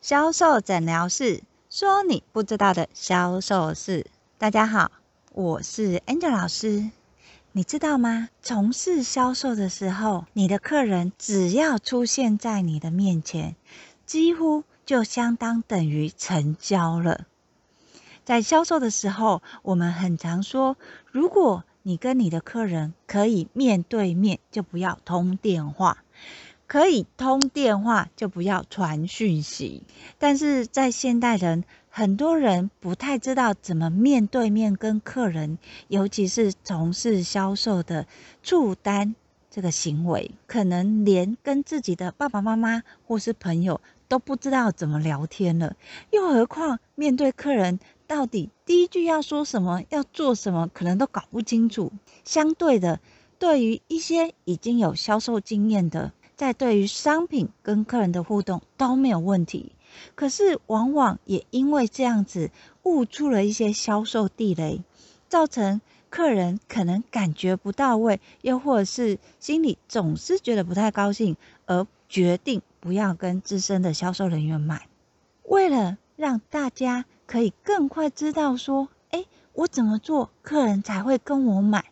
销售诊疗室说你不知道的销售事。大家好，我是 Angel 老师。你知道吗？从事销售的时候，你的客人只要出现在你的面前，几乎就相当等于成交了。在销售的时候，我们很常说，如果你跟你的客人可以面对面，就不要通电话。可以通电话，就不要传讯息。但是在现代人，很多人不太知道怎么面对面跟客人，尤其是从事销售的触单这个行为，可能连跟自己的爸爸妈妈或是朋友都不知道怎么聊天了。又何况面对客人，到底第一句要说什么，要做什么，可能都搞不清楚。相对的，对于一些已经有销售经验的，在对于商品跟客人的互动都没有问题，可是往往也因为这样子误出了一些销售地雷，造成客人可能感觉不到位，又或者是心里总是觉得不太高兴，而决定不要跟资深的销售人员买。为了让大家可以更快知道说，哎，我怎么做客人才会跟我买？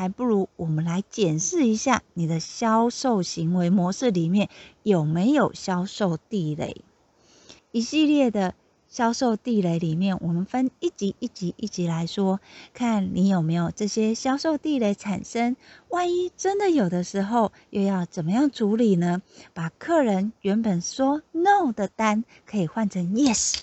还不如我们来检视一下你的销售行为模式里面有没有销售地雷。一系列的销售地雷里面，我们分一级一级一级来说，看你有没有这些销售地雷产生。万一真的有的时候，又要怎么样处理呢？把客人原本说 no 的单可以换成 yes。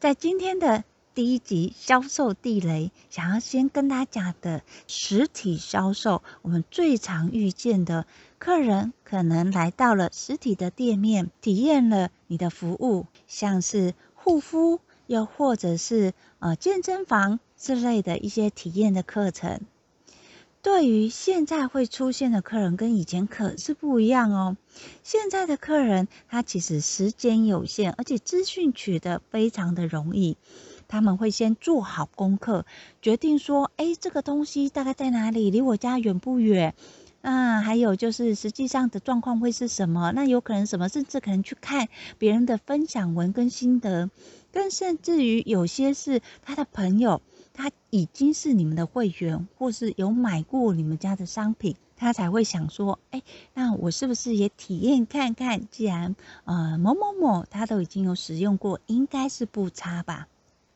在今天的。第一集销售地雷，想要先跟大家讲的实体销售，我们最常遇见的客人，可能来到了实体的店面，体验了你的服务，像是护肤，又或者是呃健身房之类的一些体验的课程。对于现在会出现的客人，跟以前可是不一样哦。现在的客人，他其实时间有限，而且资讯取得非常的容易。他们会先做好功课，决定说：“哎，这个东西大概在哪里？离我家远不远？啊，还有就是实际上的状况会是什么？那有可能什么？甚至可能去看别人的分享文跟心得，更甚至于有些是他的朋友，他已经是你们的会员，或是有买过你们家的商品，他才会想说：哎，那我是不是也体验看看？既然呃某某某他都已经有使用过，应该是不差吧？”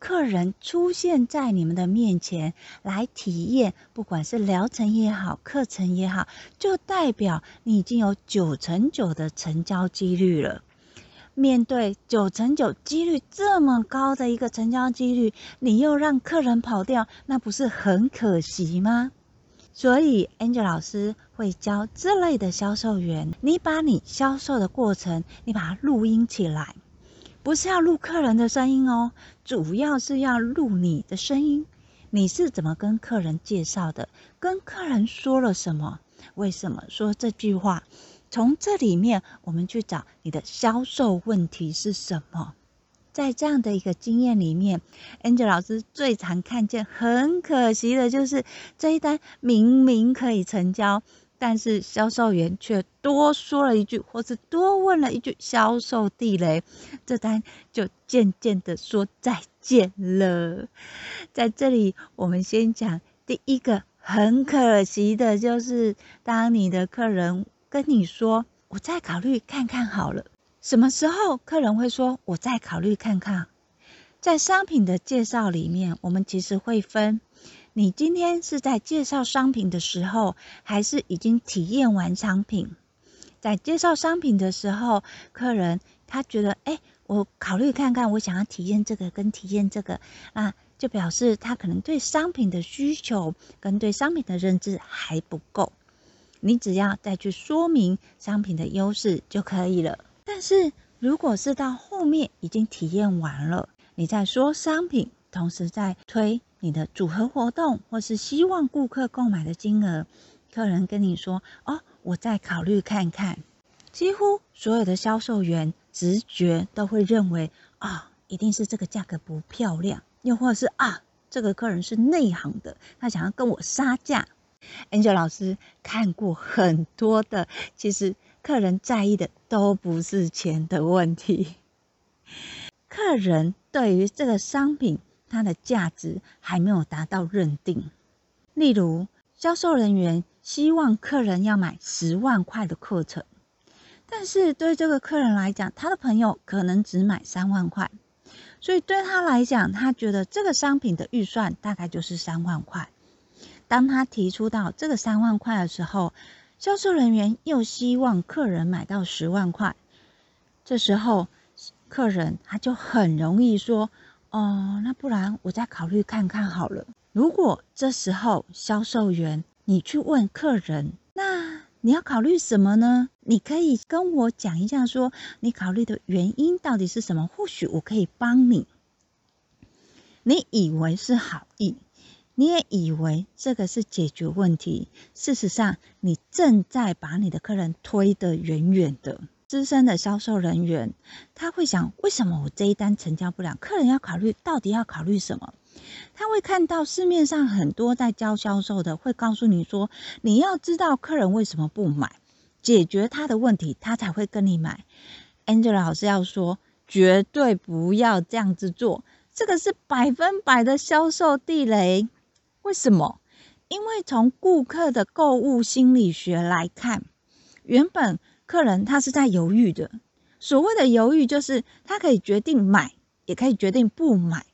客人出现在你们的面前来体验，不管是疗程也好，课程也好，就代表你已经有九成九的成交几率了。面对九成九几率这么高的一个成交几率，你又让客人跑掉，那不是很可惜吗？所以，Angel 老师会教这类的销售员，你把你销售的过程，你把它录音起来。不是要录客人的声音哦，主要是要录你的声音。你是怎么跟客人介绍的？跟客人说了什么？为什么说这句话？从这里面，我们去找你的销售问题是什么？在这样的一个经验里面，Angel 老师最常看见很可惜的就是这一单明明可以成交。但是销售员却多说了一句，或是多问了一句销售地雷，这单就渐渐的说再见了。在这里，我们先讲第一个很可惜的，就是当你的客人跟你说“我再考虑看看好了”，什么时候客人会说“我再考虑看看”？在商品的介绍里面，我们其实会分。你今天是在介绍商品的时候，还是已经体验完商品？在介绍商品的时候，客人他觉得，哎，我考虑看看，我想要体验这个跟体验这个，那就表示他可能对商品的需求跟对商品的认知还不够。你只要再去说明商品的优势就可以了。但是如果是到后面已经体验完了，你再说商品，同时在推。你的组合活动，或是希望顾客购买的金额，客人跟你说：“哦，我再考虑看看。”几乎所有的销售员直觉都会认为：“啊、一定是这个价格不漂亮，又或是啊，这个客人是内行的，他想要跟我杀价。”Angel 老师看过很多的，其实客人在意的都不是钱的问题。客人对于这个商品它的价值还没有达到认定。例如，销售人员希望客人要买十万块的课程，但是对这个客人来讲，他的朋友可能只买三万块，所以对他来讲，他觉得这个商品的预算大概就是三万块。当他提出到这个三万块的时候，销售人员又希望客人买到十万块，这时候客人他就很容易说：“哦，那不然我再考虑看看好了。”如果这时候销售员你去问客人，那你要考虑什么呢？你可以跟我讲一下，说你考虑的原因到底是什么？或许我可以帮你。你以为是好意。你也以为这个是解决问题，事实上，你正在把你的客人推得远远的。资深的销售人员，他会想：为什么我这一单成交不了？客人要考虑，到底要考虑什么？他会看到市面上很多在教销售的，会告诉你说：你要知道客人为什么不买，解决他的问题，他才会跟你买。Angela 老师要说，绝对不要这样子做，这个是百分百的销售地雷。为什么？因为从顾客的购物心理学来看，原本客人他是在犹豫的。所谓的犹豫，就是他可以决定买，也可以决定不买。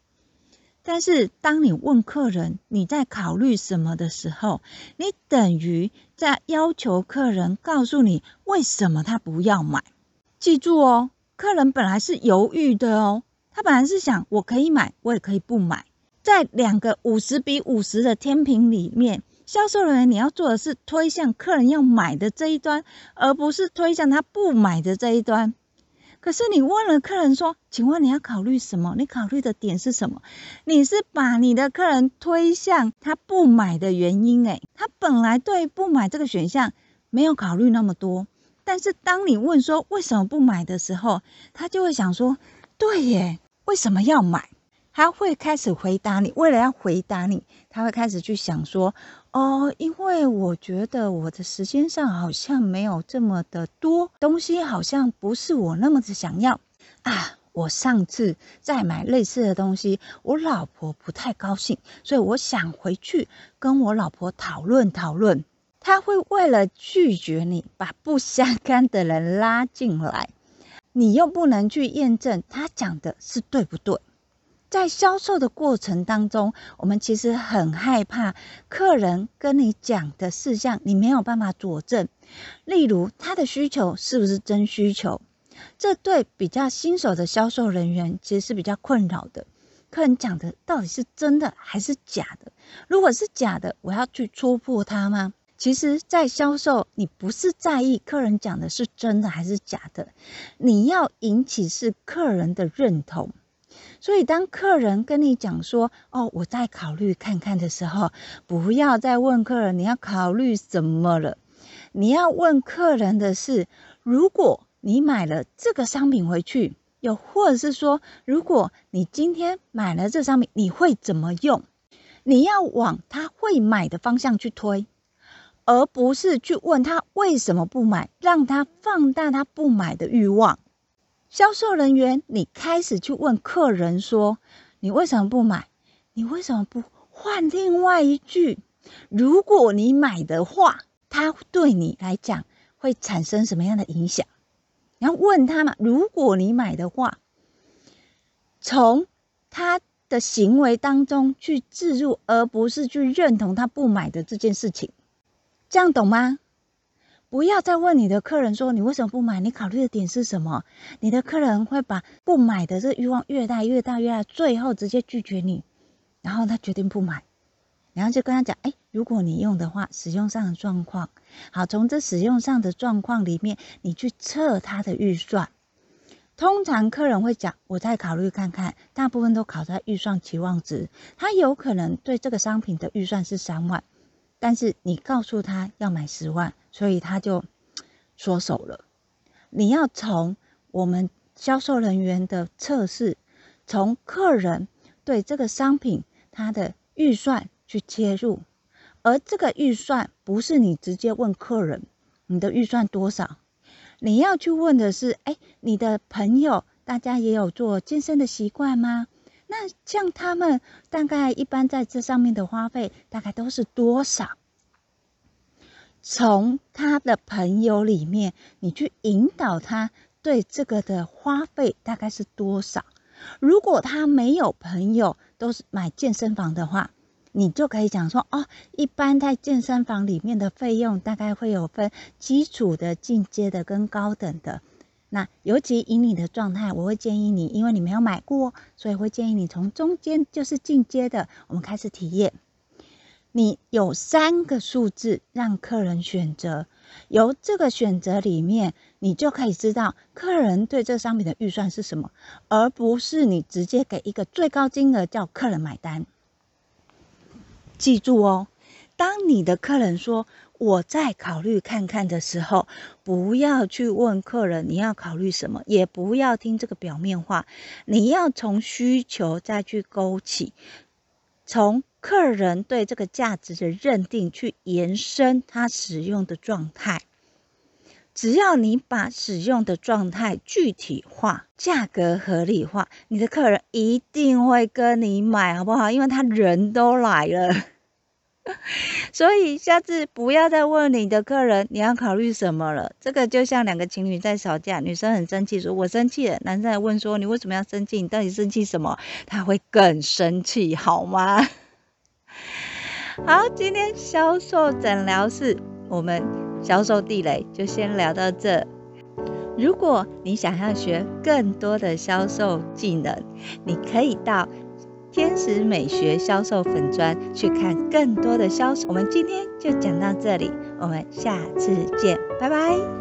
但是当你问客人你在考虑什么的时候，你等于在要求客人告诉你为什么他不要买。记住哦，客人本来是犹豫的哦，他本来是想我可以买，我也可以不买。在两个五十比五十的天平里面，销售人员你要做的是推向客人要买的这一端，而不是推向他不买的这一端。可是你问了客人说：“请问你要考虑什么？你考虑的点是什么？”你是把你的客人推向他不买的原因。诶，他本来对不买这个选项没有考虑那么多，但是当你问说为什么不买的时候，他就会想说：“对耶，为什么要买？”他会开始回答你，为了要回答你，他会开始去想说：“哦，因为我觉得我的时间上好像没有这么的多东西，好像不是我那么的想要啊。我上次在买类似的东西，我老婆不太高兴，所以我想回去跟我老婆讨论讨论。”他会为了拒绝你，把不相干的人拉进来，你又不能去验证他讲的是对不对。在销售的过程当中，我们其实很害怕客人跟你讲的事项，你没有办法佐证。例如，他的需求是不是真需求？这对比较新手的销售人员其实是比较困扰的。客人讲的到底是真的还是假的？如果是假的，我要去戳破他吗？其实，在销售，你不是在意客人讲的是真的还是假的，你要引起是客人的认同。所以，当客人跟你讲说：“哦，我再考虑看看”的时候，不要再问客人你要考虑什么了。你要问客人的是：如果你买了这个商品回去，又或者是说，如果你今天买了这商品，你会怎么用？你要往他会买的方向去推，而不是去问他为什么不买，让他放大他不买的欲望。销售人员，你开始去问客人说：“你为什么不买？你为什么不换另外一句？如果你买的话，它对你来讲会产生什么样的影响？你要问他嘛。如果你买的话，从他的行为当中去置入，而不是去认同他不买的这件事情，这样懂吗？”不要再问你的客人说，你为什么不买？你考虑的点是什么？你的客人会把不买的这欲望越大越大越大，最后直接拒绝你，然后他决定不买，然后就跟他讲：哎，如果你用的话，使用上的状况，好，从这使用上的状况里面，你去测他的预算。通常客人会讲：我再考虑看看，大部分都考在预算期望值，他有可能对这个商品的预算是三万。但是你告诉他要买十万，所以他就缩手了。你要从我们销售人员的测试，从客人对这个商品他的预算去切入，而这个预算不是你直接问客人你的预算多少，你要去问的是：哎，你的朋友大家也有做健身的习惯吗？那像他们大概一般在这上面的花费大概都是多少？从他的朋友里面，你去引导他对这个的花费大概是多少？如果他没有朋友，都是买健身房的话，你就可以讲说哦，一般在健身房里面的费用大概会有分基础的、进阶的跟高等的。那尤其以你的状态，我会建议你，因为你没有买过，所以会建议你从中间就是进阶的，我们开始体验。你有三个数字让客人选择，由这个选择里面，你就可以知道客人对这商品的预算是什么，而不是你直接给一个最高金额叫客人买单。记住哦，当你的客人说我再考虑看看的时候，不要去问客人你要考虑什么，也不要听这个表面话，你要从需求再去勾起，从。客人对这个价值的认定，去延伸他使用的状态。只要你把使用的状态具体化，价格合理化，你的客人一定会跟你买，好不好？因为他人都来了。所以下次不要再问你的客人你要考虑什么了。这个就像两个情侣在吵架，女生很生气，说我生气了。男生来问说你为什么要生气？你到底生气什么？他会更生气，好吗？好，今天销售诊疗室，我们销售地雷就先聊到这。如果你想要学更多的销售技能，你可以到天使美学销售粉砖去看更多的销售。我们今天就讲到这里，我们下次见，拜拜。